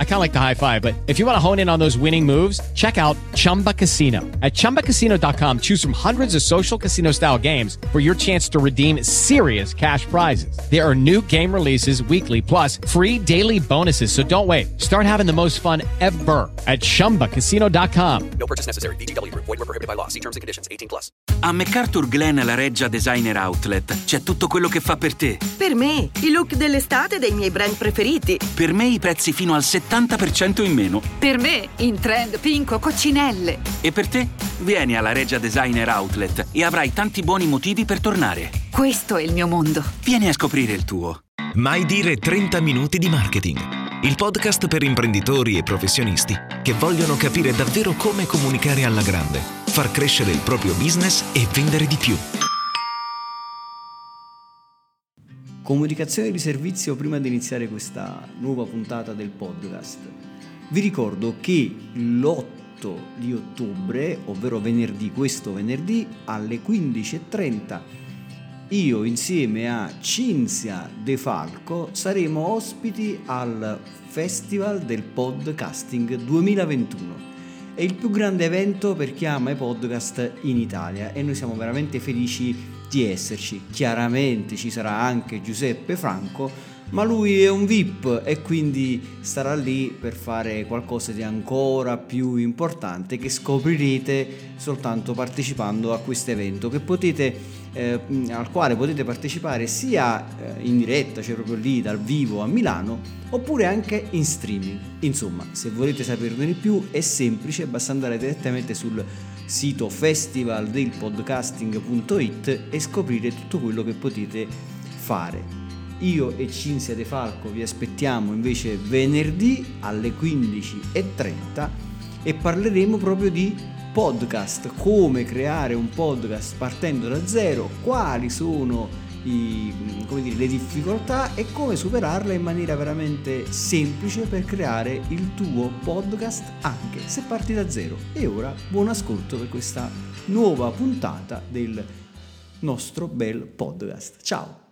I kind of like the high five, but if you want to hone in on those winning moves, check out Chumba Casino. At ChumbaCasino.com, choose from hundreds of social casino style games for your chance to redeem serious cash prizes. There are new game releases weekly, plus free daily bonuses. So don't wait. Start having the most fun ever at ChumbaCasino.com. No purchase necessary. BGW. Void were prohibited by law. See terms and conditions. 18 plus. A MacArthur Glen La Reggia Designer Outlet c'è tutto quello che fa per te. Per me, i look dell'estate dei miei brand preferiti. Per me i prezzi fino al 70% in meno. Per me, in trend pinco coccinelle. E per te? Vieni alla Regia Designer Outlet e avrai tanti buoni motivi per tornare. Questo è il mio mondo. Vieni a scoprire il tuo. Mai dire 30 minuti di marketing. Il podcast per imprenditori e professionisti che vogliono capire davvero come comunicare alla grande, far crescere il proprio business e vendere di più. Comunicazione di servizio prima di iniziare questa nuova puntata del podcast. Vi ricordo che l'8 di ottobre, ovvero venerdì, questo venerdì alle 15.30, io insieme a Cinzia De Falco saremo ospiti al Festival del Podcasting 2021. È il più grande evento per chi ama i podcast in Italia e noi siamo veramente felici di esserci. Chiaramente ci sarà anche Giuseppe Franco, ma lui è un VIP e quindi starà lì per fare qualcosa di ancora più importante che scoprirete soltanto partecipando a questo evento che potete eh, al quale potete partecipare sia eh, in diretta, cioè proprio lì dal vivo a Milano, oppure anche in streaming. Insomma, se volete saperne di più è semplice, basta andare direttamente sul sito festivaldelpodcasting.it e scoprire tutto quello che potete fare. Io e Cinzia De Falco vi aspettiamo invece venerdì alle 15.30 e parleremo proprio di podcast, come creare un podcast partendo da zero, quali sono i, dire, le difficoltà e come superarle in maniera veramente semplice per creare il tuo podcast anche se parti da zero. E ora buon ascolto per questa nuova puntata del nostro bel podcast. Ciao!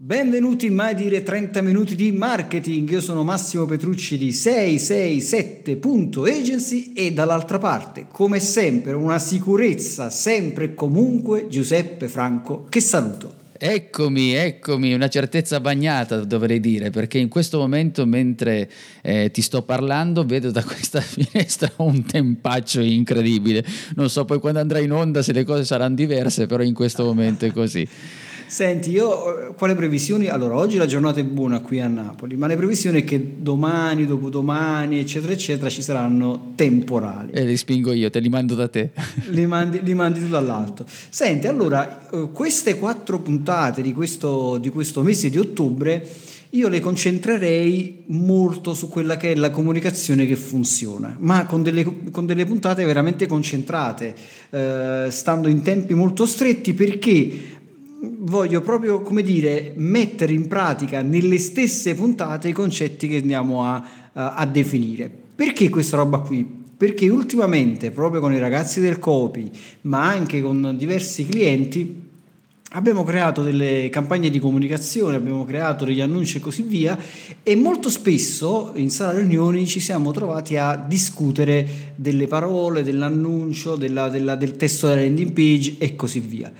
Benvenuti in Mai Dire 30 Minuti di Marketing, io sono Massimo Petrucci di 667.agency e dall'altra parte, come sempre, una sicurezza sempre e comunque Giuseppe Franco, che saluto. Eccomi, eccomi, una certezza bagnata dovrei dire, perché in questo momento mentre eh, ti sto parlando vedo da questa finestra un tempaccio incredibile. Non so poi quando andrà in onda se le cose saranno diverse, però in questo momento è così. Senti, io quale previsioni? Allora, oggi la giornata è buona qui a Napoli, ma le previsioni è che domani, dopodomani, eccetera, eccetera, ci saranno temporali. E li spingo io, te li mando da te. li, mandi, li mandi tu dall'alto. Senti, allora, eh, queste quattro puntate di questo, di questo mese di ottobre io le concentrerei molto su quella che è la comunicazione che funziona, ma con delle, con delle puntate veramente concentrate, eh, stando in tempi molto stretti perché voglio proprio, come dire, mettere in pratica nelle stesse puntate i concetti che andiamo a, a, definire. Perché questa roba qui? Perché ultimamente, proprio con i ragazzi del Copi, ma anche con diversi clienti, abbiamo creato delle campagne di comunicazione, abbiamo creato degli annunci e così via e molto spesso in sala riunioni ci siamo trovati a discutere delle parole, dell'annuncio, della, della, del testo della landing page e così via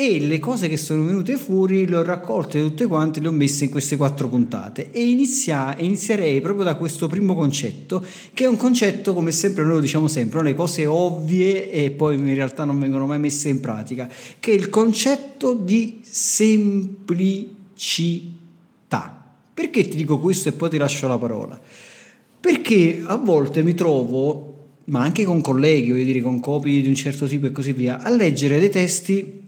e le cose che sono venute fuori le ho raccolte tutte quante, le ho messe in queste quattro puntate e inizia, inizierei proprio da questo primo concetto che è un concetto come sempre noi lo diciamo sempre, le cose ovvie e poi in realtà non vengono mai messe in pratica, che è il concetto di semplicità. Perché ti dico questo e poi ti lascio la parola? Perché a volte mi trovo, ma anche con colleghi, voglio dire con copie di un certo tipo e così via, a leggere dei testi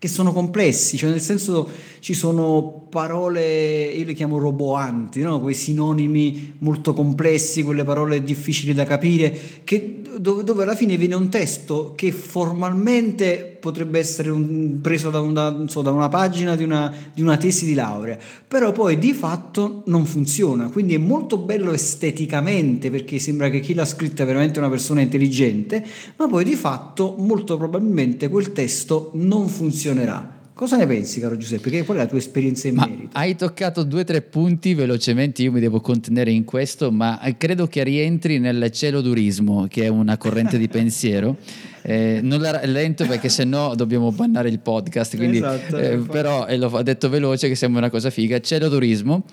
che sono complessi, cioè nel senso ci sono parole, io le chiamo roboanti, no? quei sinonimi molto complessi, quelle parole difficili da capire, che, dove, dove alla fine viene un testo che formalmente potrebbe essere un- preso da una, non so, da una pagina di una, di una tesi di laurea, però poi di fatto non funziona, quindi è molto bello esteticamente perché sembra che chi l'ha scritta è veramente una persona intelligente, ma poi di fatto molto probabilmente quel testo non funzionerà. Cosa ne pensi, caro Giuseppe? Che qual è la tua esperienza in Ma merito? hai toccato due o tre punti velocemente, io mi devo contenere in questo, ma credo che rientri nel celodurismo, che è una corrente di pensiero. Eh, non la lento perché sennò dobbiamo bannare il podcast, quindi, Esatto, eh, infatti. però eh, l'ho detto veloce che sembra una cosa figa. Celodurismo,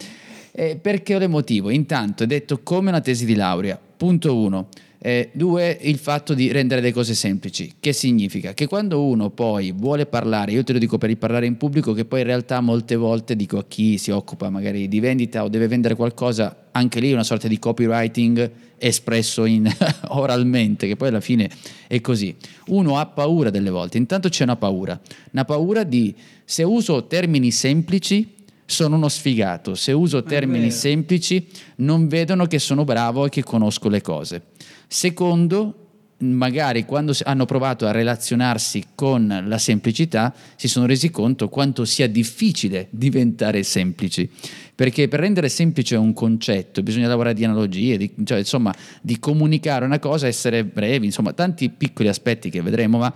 eh, perché ho motivo? Intanto è detto come una tesi di laurea, punto uno. Eh, due, il fatto di rendere le cose semplici. Che significa? Che quando uno poi vuole parlare, io te lo dico per il parlare in pubblico, che poi in realtà molte volte dico a chi si occupa magari di vendita o deve vendere qualcosa, anche lì una sorta di copywriting espresso in oralmente, che poi alla fine è così. Uno ha paura delle volte, intanto c'è una paura, una paura di se uso termini semplici sono uno sfigato, se uso termini semplici non vedono che sono bravo e che conosco le cose. Secondo, magari quando hanno provato a relazionarsi con la semplicità si sono resi conto quanto sia difficile diventare semplici. Perché per rendere semplice un concetto bisogna lavorare di analogie, di, cioè, insomma, di comunicare una cosa, essere brevi, insomma, tanti piccoli aspetti che vedremo, ma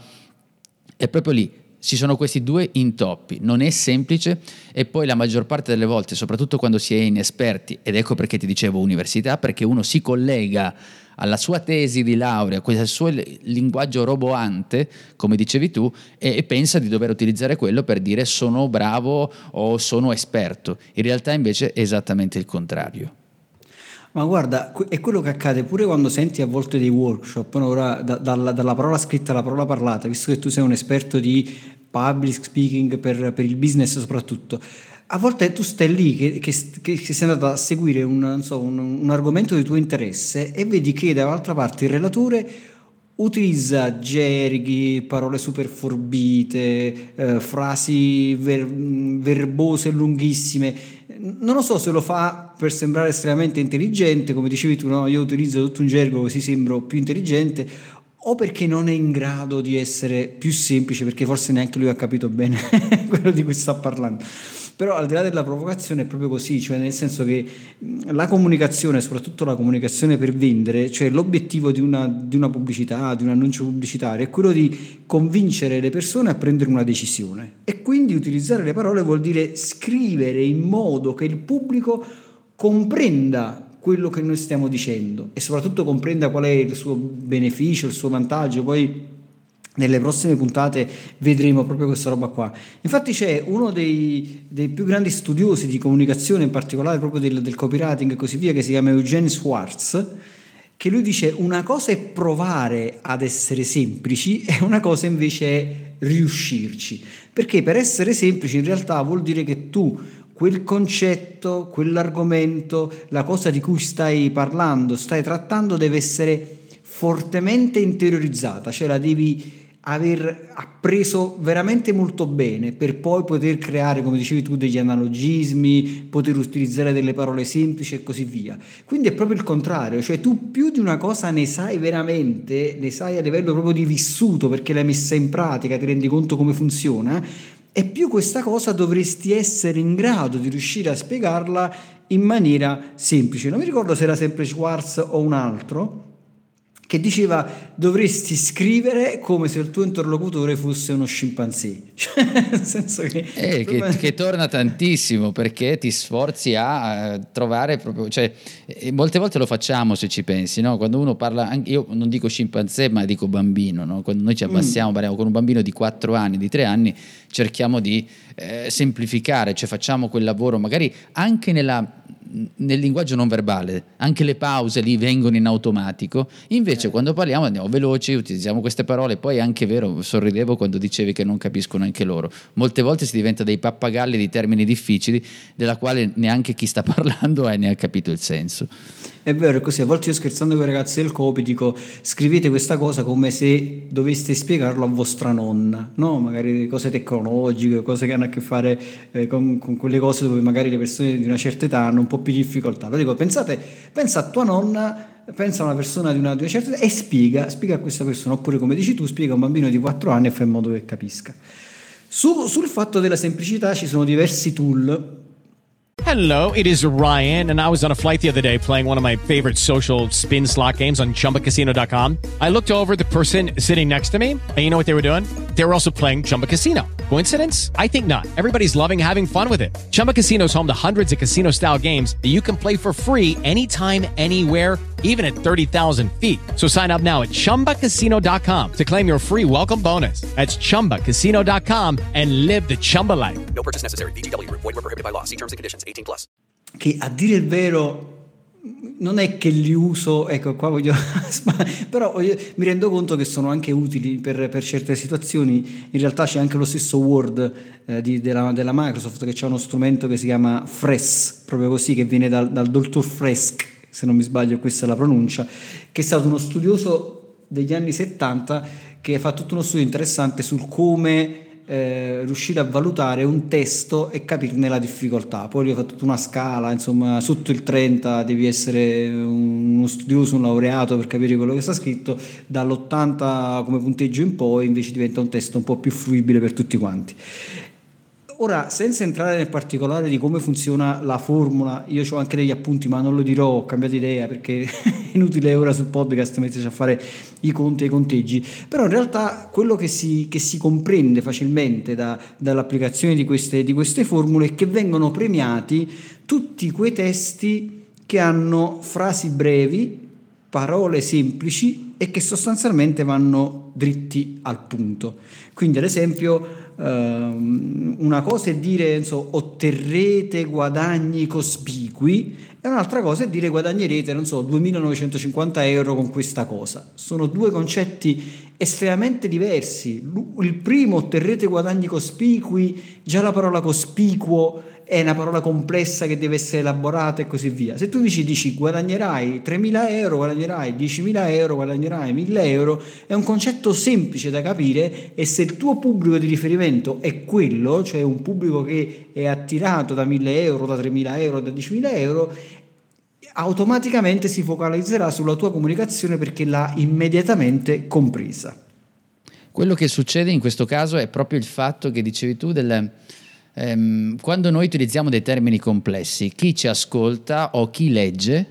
è proprio lì. Ci sono questi due intoppi, non è semplice e poi la maggior parte delle volte, soprattutto quando si è inesperti, ed ecco perché ti dicevo università, perché uno si collega alla sua tesi di laurea, quel suo li- linguaggio roboante, come dicevi tu, e, e pensa di dover utilizzare quello per dire sono bravo o sono esperto. In realtà invece è esattamente il contrario. Ma guarda, è quello che accade pure quando senti a volte dei workshop, no? ora da- dalla, dalla parola scritta alla parola parlata, visto che tu sei un esperto di public speaking per, per il business soprattutto. A volte tu stai lì che, che, che- sei andato a seguire un, so, un- un argomento di tuo interesse e vedi che dall'altra parte il relatore utilizza gerghi, parole super forbite, eh, frasi ver- verbose lunghissime. Non lo so se lo fa per sembrare estremamente intelligente, come dicevi tu, no? Io utilizzo tutto un gergo così sembro più intelligente, o perché non è in grado di essere più semplice, perché forse neanche lui ha capito bene quello di cui sta parlando. Però al di là della provocazione è proprio così, cioè nel senso che la comunicazione, soprattutto la comunicazione per vendere, cioè l'obiettivo di una, di una pubblicità, di un annuncio pubblicitario, è quello di convincere le persone a prendere una decisione. E quindi utilizzare le parole vuol dire scrivere in modo che il pubblico comprenda quello che noi stiamo dicendo e soprattutto comprenda qual è il suo beneficio, il suo vantaggio. Poi nelle prossime puntate vedremo proprio questa roba qua. Infatti c'è uno dei, dei più grandi studiosi di comunicazione, in particolare proprio del, del copywriting e così via, che si chiama Eugene Schwartz, che lui dice una cosa è provare ad essere semplici e una cosa invece è riuscirci. Perché per essere semplici in realtà vuol dire che tu quel concetto, quell'argomento, la cosa di cui stai parlando, stai trattando deve essere fortemente interiorizzata, cioè la devi aver appreso veramente molto bene per poi poter creare, come dicevi tu, degli analogismi, poter utilizzare delle parole semplici e così via. Quindi è proprio il contrario, cioè tu più di una cosa ne sai veramente, ne sai a livello proprio di vissuto perché l'hai messa in pratica, ti rendi conto come funziona, e più questa cosa dovresti essere in grado di riuscire a spiegarla in maniera semplice. Non mi ricordo se era sempre Schwartz o un altro che diceva dovresti scrivere come se il tuo interlocutore fosse uno scimpanzé. Cioè, nel senso che... Eh, che, che torna tantissimo perché ti sforzi a trovare proprio, cioè, eh, molte volte lo facciamo se ci pensi, no? quando uno parla, io non dico scimpanzé ma dico bambino, no? quando noi ci abbassiamo, parliamo con un bambino di 4 anni, di 3 anni, cerchiamo di eh, semplificare, cioè facciamo quel lavoro magari anche nella nel linguaggio non verbale, anche le pause lì vengono in automatico, invece quando parliamo andiamo veloci, utilizziamo queste parole, poi è anche vero, sorridevo quando dicevi che non capiscono anche loro, molte volte si diventa dei pappagalli di termini difficili della quale neanche chi sta parlando ha ne ha capito il senso. È vero, è così. A volte io scherzando con i ragazzi del Copi dico scrivete questa cosa come se doveste spiegarlo a vostra nonna, no? Magari cose tecnologiche, cose che hanno a che fare eh, con, con quelle cose dove magari le persone di una certa età hanno un po' più di difficoltà. Lo dico, pensate, pensa a tua nonna pensa a una persona di una, di una certa età e spiega, spiega a questa persona, oppure come dici tu, spiega a un bambino di 4 anni e fa in modo che capisca. Su- sul fatto della semplicità ci sono diversi tool Hello, it is Ryan, and I was on a flight the other day playing one of my favorite social spin slot games on chumbacasino.com. I looked over the person sitting next to me, and you know what they were doing? They were also playing Chumba Casino. Coincidence? I think not. Everybody's loving having fun with it. Chumba Casino is home to hundreds of casino style games that you can play for free anytime, anywhere, even at 30,000 feet. So sign up now at chumbacasino.com to claim your free welcome bonus. That's chumbacasino.com and live the Chumba life. No purchase necessary. VGW Group. Void were prohibited by law. See terms and conditions. 18 plus. che a dire il vero non è che li uso, ecco qua voglio, però voglio- mi rendo conto che sono anche utili per, per certe situazioni, in realtà c'è anche lo stesso Word eh, di- della, della Microsoft che c'è uno strumento che si chiama Fresk, proprio così, che viene dal, dal dottor Fresk, se non mi sbaglio questa è la pronuncia, che è stato uno studioso degli anni 70 che fa tutto uno studio interessante sul come eh, riuscire a valutare un testo e capirne la difficoltà. Poi lui ha fatto tutta una scala, insomma, sotto il 30 devi essere uno studioso, un laureato per capire quello che sta scritto, dall'80 come punteggio in poi invece diventa un testo un po' più fruibile per tutti quanti. Ora, senza entrare nel particolare di come funziona la formula, io ho anche degli appunti, ma non lo dirò, ho cambiato idea perché è inutile ora sul podcast metterci a fare i conti e i conteggi, però in realtà quello che si, che si comprende facilmente da- dall'applicazione di queste, di queste formule è che vengono premiati tutti quei testi che hanno frasi brevi, parole semplici e che sostanzialmente vanno dritti al punto. Quindi, ad esempio, ehm, una cosa è dire so, otterrete guadagni cospicui e un'altra cosa è dire guadagnerete, non so, 2950 euro con questa cosa. Sono due concetti estremamente diversi. Il primo, otterrete guadagni cospicui, già la parola cospicuo è una parola complessa che deve essere elaborata e così via. Se tu dici, dici guadagnerai 3.000 euro, guadagnerai 10.000 euro, guadagnerai 1.000 euro, è un concetto semplice da capire e se il tuo pubblico di riferimento è quello, cioè un pubblico che è attirato da 1.000 euro, da 3.000 euro, da 10.000 euro, automaticamente si focalizzerà sulla tua comunicazione perché l'ha immediatamente compresa. Quello che succede in questo caso è proprio il fatto che dicevi tu del, ehm, quando noi utilizziamo dei termini complessi, chi ci ascolta o chi legge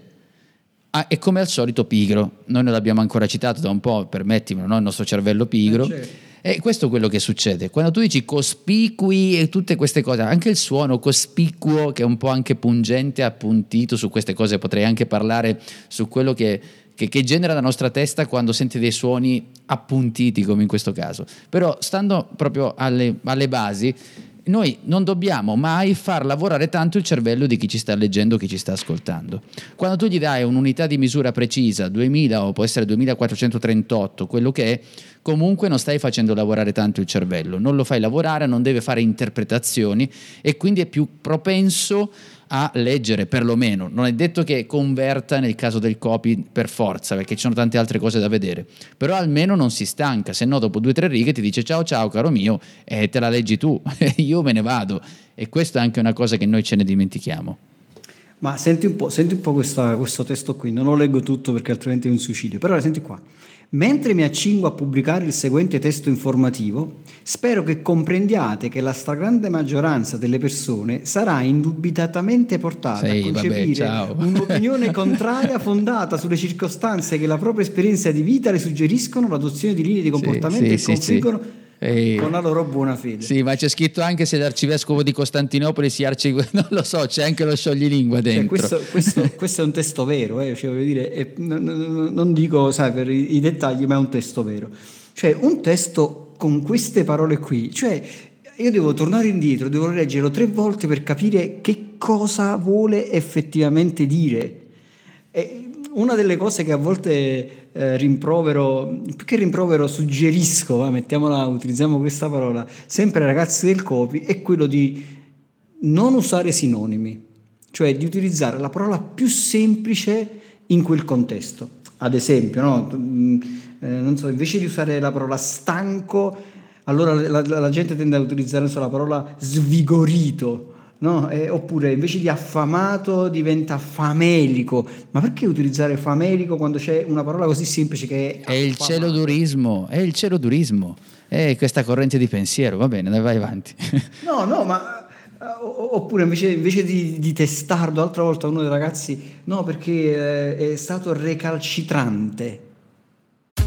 ah, è come al solito pigro. Noi non l'abbiamo ancora citato da un po', permettimelo, no? il nostro cervello pigro. Eh, certo. E questo è quello che succede. Quando tu dici cospicui e tutte queste cose, anche il suono cospicuo, che è un po' anche pungente, appuntito su queste cose, potrei anche parlare su quello che, che- che genera la nostra testa quando sente dei suoni appuntiti, come in questo caso. Però stando proprio alle, alle basi, noi non dobbiamo mai far lavorare tanto il cervello di chi ci sta leggendo, chi ci sta ascoltando. Quando tu gli dai un'unità di misura precisa, 2000 o può essere 2438, quello che è, comunque non stai facendo lavorare tanto il cervello, non lo fai lavorare, non deve fare interpretazioni e quindi è più propenso a leggere perlomeno. Non è detto che converta nel caso del copy per forza, perché ci sono tante altre cose da vedere, però almeno non si stanca, se no dopo due o tre righe ti dice ciao ciao caro mio e te la leggi tu, io me ne vado. E questa è anche una cosa che noi ce ne dimentichiamo. Ma senti un po', senti un po' questa- questo testo qui, non lo leggo tutto perché altrimenti è un suicidio, però senti qua. Mentre mi accingo a pubblicare il seguente testo informativo, spero che comprendiate che la stragrande maggioranza delle persone sarà indubitatamente portata Sì, a vabbè, concepire ciao. un'opinione contraria fondata sulle circostanze che la propria esperienza di vita le suggeriscono l'adozione di linee di comportamento sì, che sì, sì. confliggono Ehi. con la loro buona fede. Sì, ma c'è scritto anche se l'arcivescovo di Costantinopoli si arci... Non lo so, c'è anche lo scioglilingua Cioè, dentro. questo, questo- questo è un testo vero, eh, cioè, dire, è- non dico sai, per i, i dettagli, ma è un testo vero. Cioè, un testo con queste parole qui, cioè, io devo tornare indietro, devo leggerlo tre volte per capire che cosa vuole effettivamente dire. E una delle cose che a volte eh, rimprovero, più che rimprovero, suggerisco, va, mettiamola, utilizziamo questa parola, sempre ai ragazzi del copy, è quello di non usare sinonimi, cioè di utilizzare la parola più semplice in quel contesto. Ad esempio, no? Mm, eh, non so, invece di usare la parola stanco, allora la, la- la gente tende a utilizzare la parola svigorito. No? Eh, oppure invece di affamato diventa famelico. Ma perché utilizzare famelico quando c'è una parola così semplice che è... È il affamato? celodurismo, è il celodurismo, è questa corrente di pensiero, va bene, dai, vai avanti. No, no, ma eh, oppure invece, invece di, di testardo, l'altra volta uno dei ragazzi, no, perché eh, è stato recalcitrante.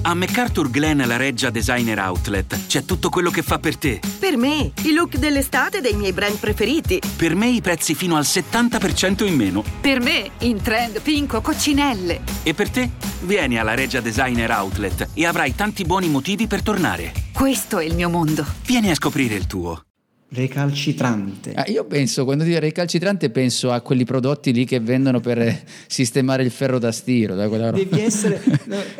A MacArthur Glen la Reggia Designer Outlet c'è tutto quello che fa per te. Per me, i look dell'estate dei miei brand preferiti. Per me i prezzi fino al 70% in meno. Per me, in trend pinco coccinelle. E per te? Vieni alla Reggia Designer Outlet e avrai tanti buoni motivi per tornare. Questo è il mio mondo. Vieni a scoprire il tuo. Recalcitrante. Ah, io penso, quando dico recalcitrante, penso a quelli prodotti lì che vendono per eh, sistemare il ferro da stiro. Da quella roba. Devi essere,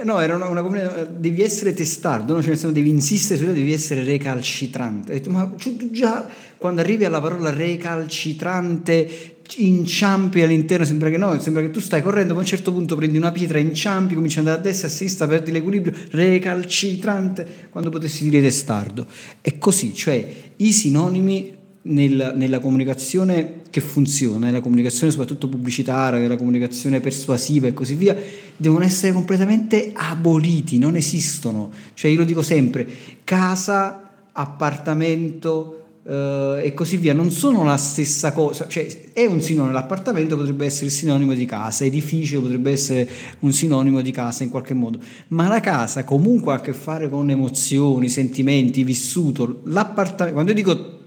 no, era una, una devi essere testardo, no? cioè, senso, devi insistere su devi essere recalcitrante. Ma tu già quando arrivi alla parola recalcitrante inciampi all'interno, sembra che no, sembra che tu stai correndo, poi a un certo punto prendi una pietra, inciampi, cominci ad andare a destra, a sinistra, perdi l'equilibrio, recalcitrante, quando potessi dire testardo. È così, cioè i sinonimi nel- nella comunicazione che funziona, nella comunicazione soprattutto pubblicitaria, nella comunicazione persuasiva e così via, devono essere completamente aboliti, non esistono. Cioè io lo dico sempre, casa, appartamento eh, e così via, non sono la stessa cosa, cioè è un sinonimo, l'appartamento potrebbe essere il sinonimo di casa, edificio potrebbe essere un sinonimo di casa in qualche modo, ma la casa comunque ha a che fare con emozioni, sentimenti, vissuto, l'appartamento, quando io dico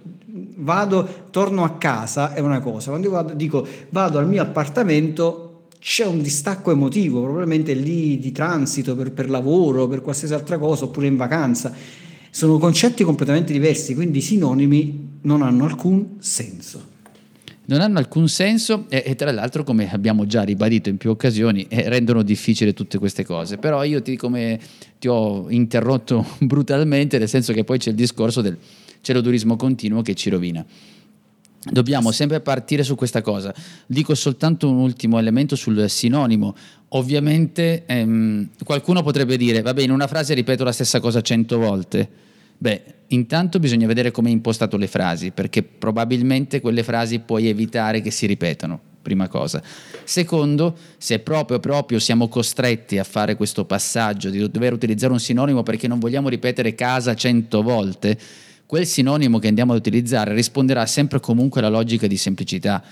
vado, torno a casa è una cosa, quando io vado, dico vado al mio appartamento c'è un distacco emotivo, probabilmente lì di transito per, per lavoro, per qualsiasi altra cosa, oppure in vacanza. Sono concetti completamente diversi, quindi sinonimi non hanno alcun senso. Non hanno alcun senso e, e tra l'altro, come abbiamo già ribadito in più occasioni, eh, rendono difficile tutte queste cose. Però io ti, come, ti ho interrotto brutalmente, nel senso che poi c'è il discorso del celodurismo continuo che ci rovina. Dobbiamo sempre partire su questa cosa. Dico soltanto un ultimo elemento sul sinonimo. Ovviamente ehm, qualcuno potrebbe dire, vabbè, in una frase ripeto la stessa cosa cento volte. Beh, intanto bisogna vedere come hai impostato le frasi, perché probabilmente quelle frasi puoi evitare che si ripetano, prima cosa. Secondo, se proprio, proprio siamo costretti a fare questo passaggio di dover utilizzare un sinonimo perché non vogliamo ripetere casa cento volte, quel sinonimo che andiamo ad utilizzare risponderà sempre comunque alla logica di semplicità.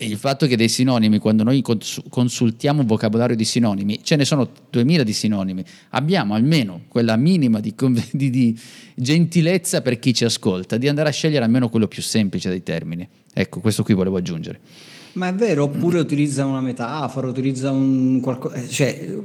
E il fatto che dei sinonimi, quando noi cons- consultiamo un vocabolario di sinonimi, ce ne sono 2000 di sinonimi, abbiamo almeno quella minima di, di- di gentilezza per chi ci ascolta, di andare a scegliere almeno quello più semplice dei termini. Ecco, questo qui volevo aggiungere. Ma è vero, oppure utilizza una metafora, utilizza un qualcosa, cioè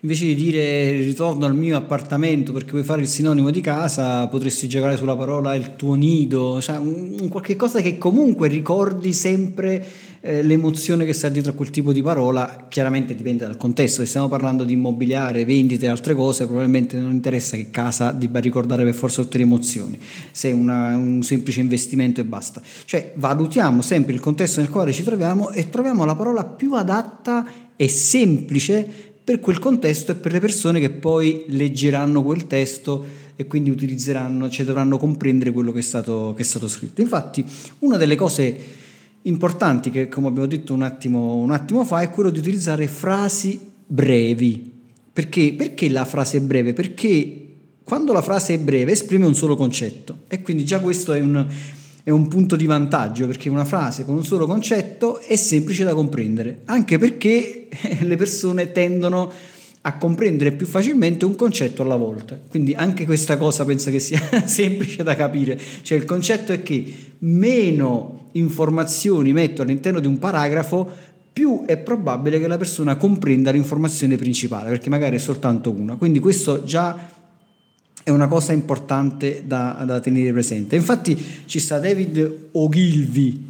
invece di dire ritorno al mio appartamento perché vuoi fare il sinonimo di casa, potresti giocare sulla parola il tuo nido, cioè un, un qualche cosa che comunque ricordi sempre eh, l'emozione che sta dietro a quel tipo di parola, chiaramente dipende dal contesto, se stiamo parlando di immobiliare, vendite e altre cose, probabilmente non interessa che casa debba ricordare per forza tutte le emozioni, se è un semplice investimento e basta. Cioè valutiamo sempre il contesto nel quale ci troviamo e troviamo la parola più adatta e semplice per quel contesto e per le persone che poi leggeranno quel testo e quindi utilizzeranno, cioè dovranno comprendere quello che è stato, che è stato scritto. Infatti, una delle cose importanti che, come abbiamo detto un attimo, un attimo fa, è quello di utilizzare frasi brevi. Perché? Perché la frase è breve? Perché quando la frase è breve esprime un solo concetto e quindi già questo è un, è un punto di vantaggio perché una frase con un solo concetto è semplice da comprendere, anche perché le persone tendono a comprendere più facilmente un concetto alla volta. Quindi anche questa cosa penso che sia semplice da capire. Cioè il concetto è che meno informazioni metto all'interno di un paragrafo, più è probabile che la persona comprenda l'informazione principale, perché magari è soltanto una. Quindi questo già è una cosa importante da, da tenere presente. Infatti ci sta David Ogilvy,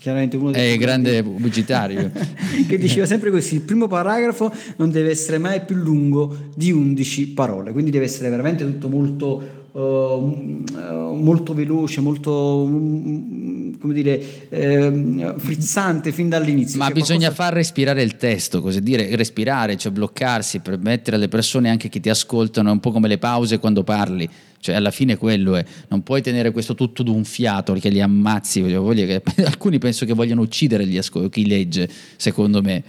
chiaramente uno dei È grande pubblicitario. che diceva sempre così, il primo paragrafo non deve essere mai più lungo di 11 parole, quindi deve essere veramente tutto molto, molto veloce, molto mm, come dire, ehm, frizzante fin dall'inizio. Ma bisogna qualcosa- far respirare il testo, così dire, respirare, cioè bloccarsi, permettere alle persone anche che ti ascoltano, è un po' come le pause quando parli. Cioè, alla fine quello è, non puoi tenere questo tutto d'un fiato perché li ammazzi. voglio- voglio alcuni penso che vogliano uccidere gli ascol- chi legge, secondo me.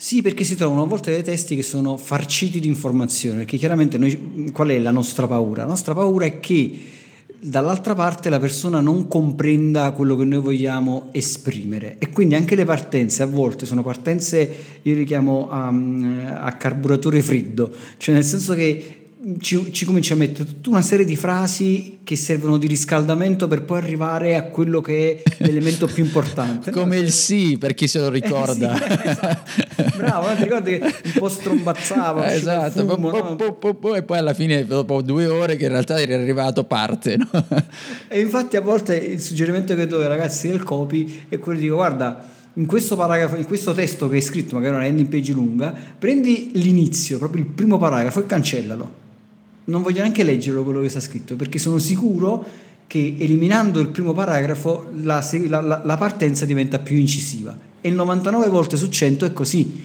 Sì, perché si trovano a volte dei testi che sono farciti di informazioni, perché chiaramente noi, qual è la nostra paura? La nostra paura è che dall'altra parte la persona non comprenda quello che noi vogliamo esprimere e quindi anche le partenze a volte sono partenze, io le chiamo a, a carburatore freddo, cioè nel senso che ci, ci comincia a mettere tutta una serie di frasi che servono di riscaldamento per poi arrivare a quello che è l'elemento più importante. no? Come il sì, per chi se lo Eh, ricorda. sì, esatto. Bravo, ti ricordi che un po' strombazzava, Eh, esatto, fumo, po- no? po- po- po- e poi alla fine, dopo due ore, che in realtà eri arrivato parte. No? E infatti a volte il suggerimento che do ai ragazzi del copy è quello di dire guarda, in questo paragrafo, in questo testo che hai scritto, magari una landing page lunga, prendi l'inizio, proprio il primo paragrafo e cancellalo. Non voglio neanche leggerlo quello che sta scritto, perché sono sicuro che eliminando il primo paragrafo la, la- la partenza diventa più incisiva. E il 99 volte su 100 è così.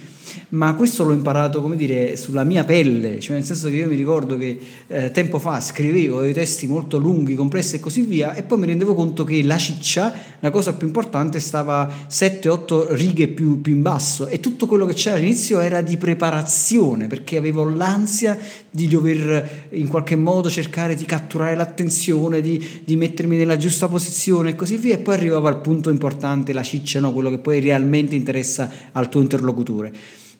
Ma questo l'ho imparato, come dire, sulla mia pelle, cioè nel senso che io mi ricordo che eh, tempo fa scrivevo dei testi molto lunghi, complessi e così via, e poi mi rendevo conto che la ciccia, la cosa più importante, stava 7-8 righe più, più in basso e tutto quello che c'era all'inizio era di preparazione, perché avevo l'ansia di dover in qualche modo cercare di catturare l'attenzione, di, di mettermi nella giusta posizione e così via, e poi arrivavo al punto importante, la ciccia, no? quello che poi realmente interessa al tuo interlocutore.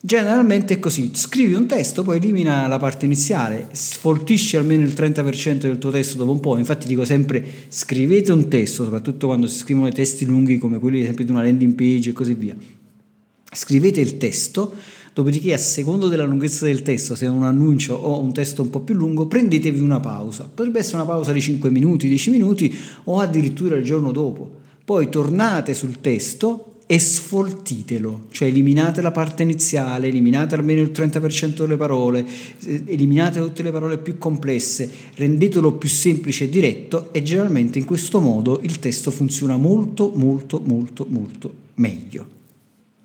Generalmente è così, scrivi un testo, poi elimina la parte iniziale, sfoltisci almeno il 30% del tuo testo dopo un po', infatti dico sempre scrivete un testo, soprattutto quando si scrivono testi lunghi come quelli ad esempio di una landing page e così via. Scrivete il testo, dopodiché a secondo della lunghezza del testo, se è un annuncio o un testo un po' più lungo, prendetevi una pausa. Potrebbe essere una pausa di 5 minuti, 10 minuti o addirittura il giorno dopo. Poi tornate sul testo e sfoltitelo, cioè eliminate la parte iniziale, eliminate almeno il 30% delle parole, eh, eliminate tutte le parole più complesse, rendetelo più semplice e diretto e generalmente in questo modo il testo funziona molto molto molto molto meglio.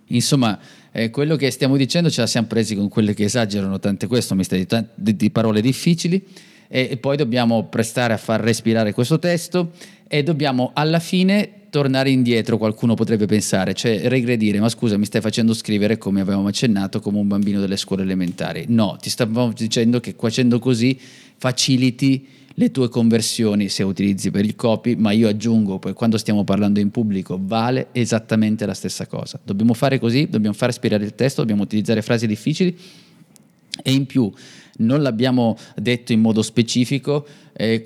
Insomma, eh, quello che stiamo dicendo ce la siamo presi con quelle che esagerano tante questo, mi stai di, di, parole difficili, e, e poi dobbiamo prestare a far respirare questo testo e dobbiamo alla fine tornare indietro, qualcuno potrebbe pensare, cioè regredire, ma scusa, mi stai facendo scrivere come avevamo accennato come un bambino delle scuole elementari. No, ti stavamo dicendo che facendo così faciliti le tue conversioni se utilizzi per il copy, ma io aggiungo, poi quando stiamo parlando in pubblico vale esattamente la stessa cosa. Dobbiamo fare così, dobbiamo far respirare il testo, dobbiamo utilizzare frasi difficili e in più non l'abbiamo detto in modo specifico, eh,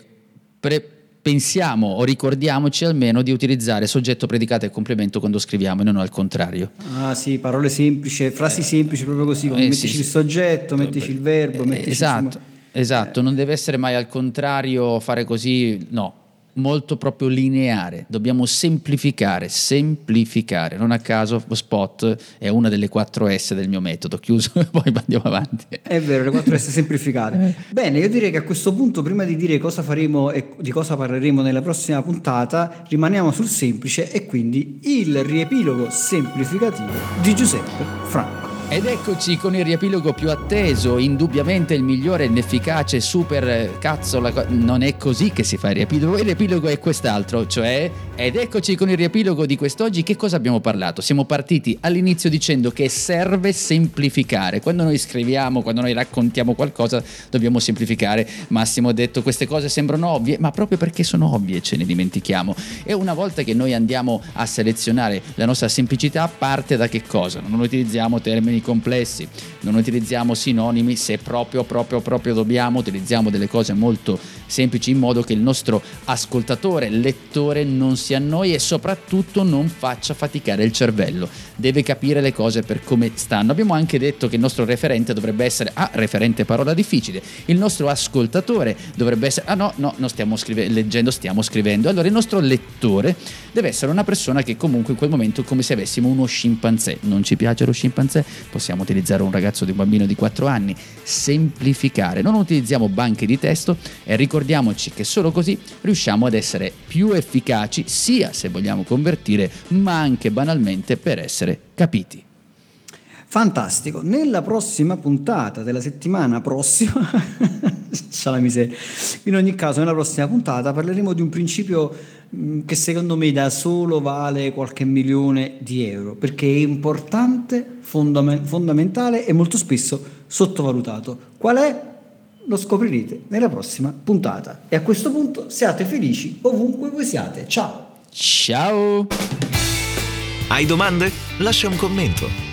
pre- pensiamo o ricordiamoci almeno di utilizzare soggetto, predicato e complemento quando scriviamo e non al contrario. Ah sì, parole semplici, frasi semplici proprio così, come eh, mettici sì, il sì. soggetto, mettici il verbo, Eh, mettici esatto, insomma- esatto, non deve essere mai al contrario fare così, no, molto proprio lineare, dobbiamo semplificare, semplificare, non a caso Spot è una delle 4 S del mio metodo, chiuso, poi andiamo avanti. È vero, le 4 S semplificate. Bene, io direi che a questo punto, prima di dire cosa faremo e di cosa parleremo nella prossima puntata, rimaniamo sul semplice e quindi il riepilogo semplificativo di Giuseppe Franco. Ed eccoci con il riepilogo più atteso, indubbiamente il migliore, l'efficace, super cazzo, la co- non è così che si fa il riepilogo, il riepilogo è quest'altro, cioè, ed eccoci con il riepilogo di quest'oggi, che cosa abbiamo parlato? Siamo partiti all'inizio dicendo che serve semplificare, quando noi scriviamo, quando noi raccontiamo qualcosa, dobbiamo semplificare, Massimo ha detto queste cose sembrano ovvie, ma proprio perché sono ovvie ce ne dimentichiamo, e una volta che noi andiamo a selezionare la nostra semplicità, parte da che cosa? Non utilizziamo termini complessi, non utilizziamo sinonimi, se proprio, proprio, proprio dobbiamo, utilizziamo delle cose molto semplici in modo che il nostro ascoltatore, lettore non si annoi e soprattutto non faccia faticare il cervello, deve capire le cose per come stanno. Abbiamo anche detto che il nostro referente dovrebbe essere, ah, referente parola difficile, il nostro ascoltatore dovrebbe essere, ah no, no, non stiamo scrive- leggendo, stiamo scrivendo. Allora il nostro lettore deve essere una persona che comunque in quel momento è come se avessimo uno scimpanzé. Non ci piace lo scimpanzé? Possiamo utilizzare un ragazzo di un bambino di 4 anni, semplificare, non utilizziamo banche di testo e ricordiamoci che solo così riusciamo ad essere più efficaci sia se vogliamo convertire, ma anche banalmente per essere capiti. Fantastico, nella prossima puntata della settimana prossima, c'ha la miseria, in ogni caso nella prossima puntata parleremo di un principio mh, che secondo me da solo vale qualche milione di euro, perché è importante, fondam- fondamentale e molto spesso sottovalutato. Qual è? Lo scoprirete nella prossima puntata. E a questo punto siate felici ovunque voi siate. Ciao! Ciao! Hai domande? Lascia un commento.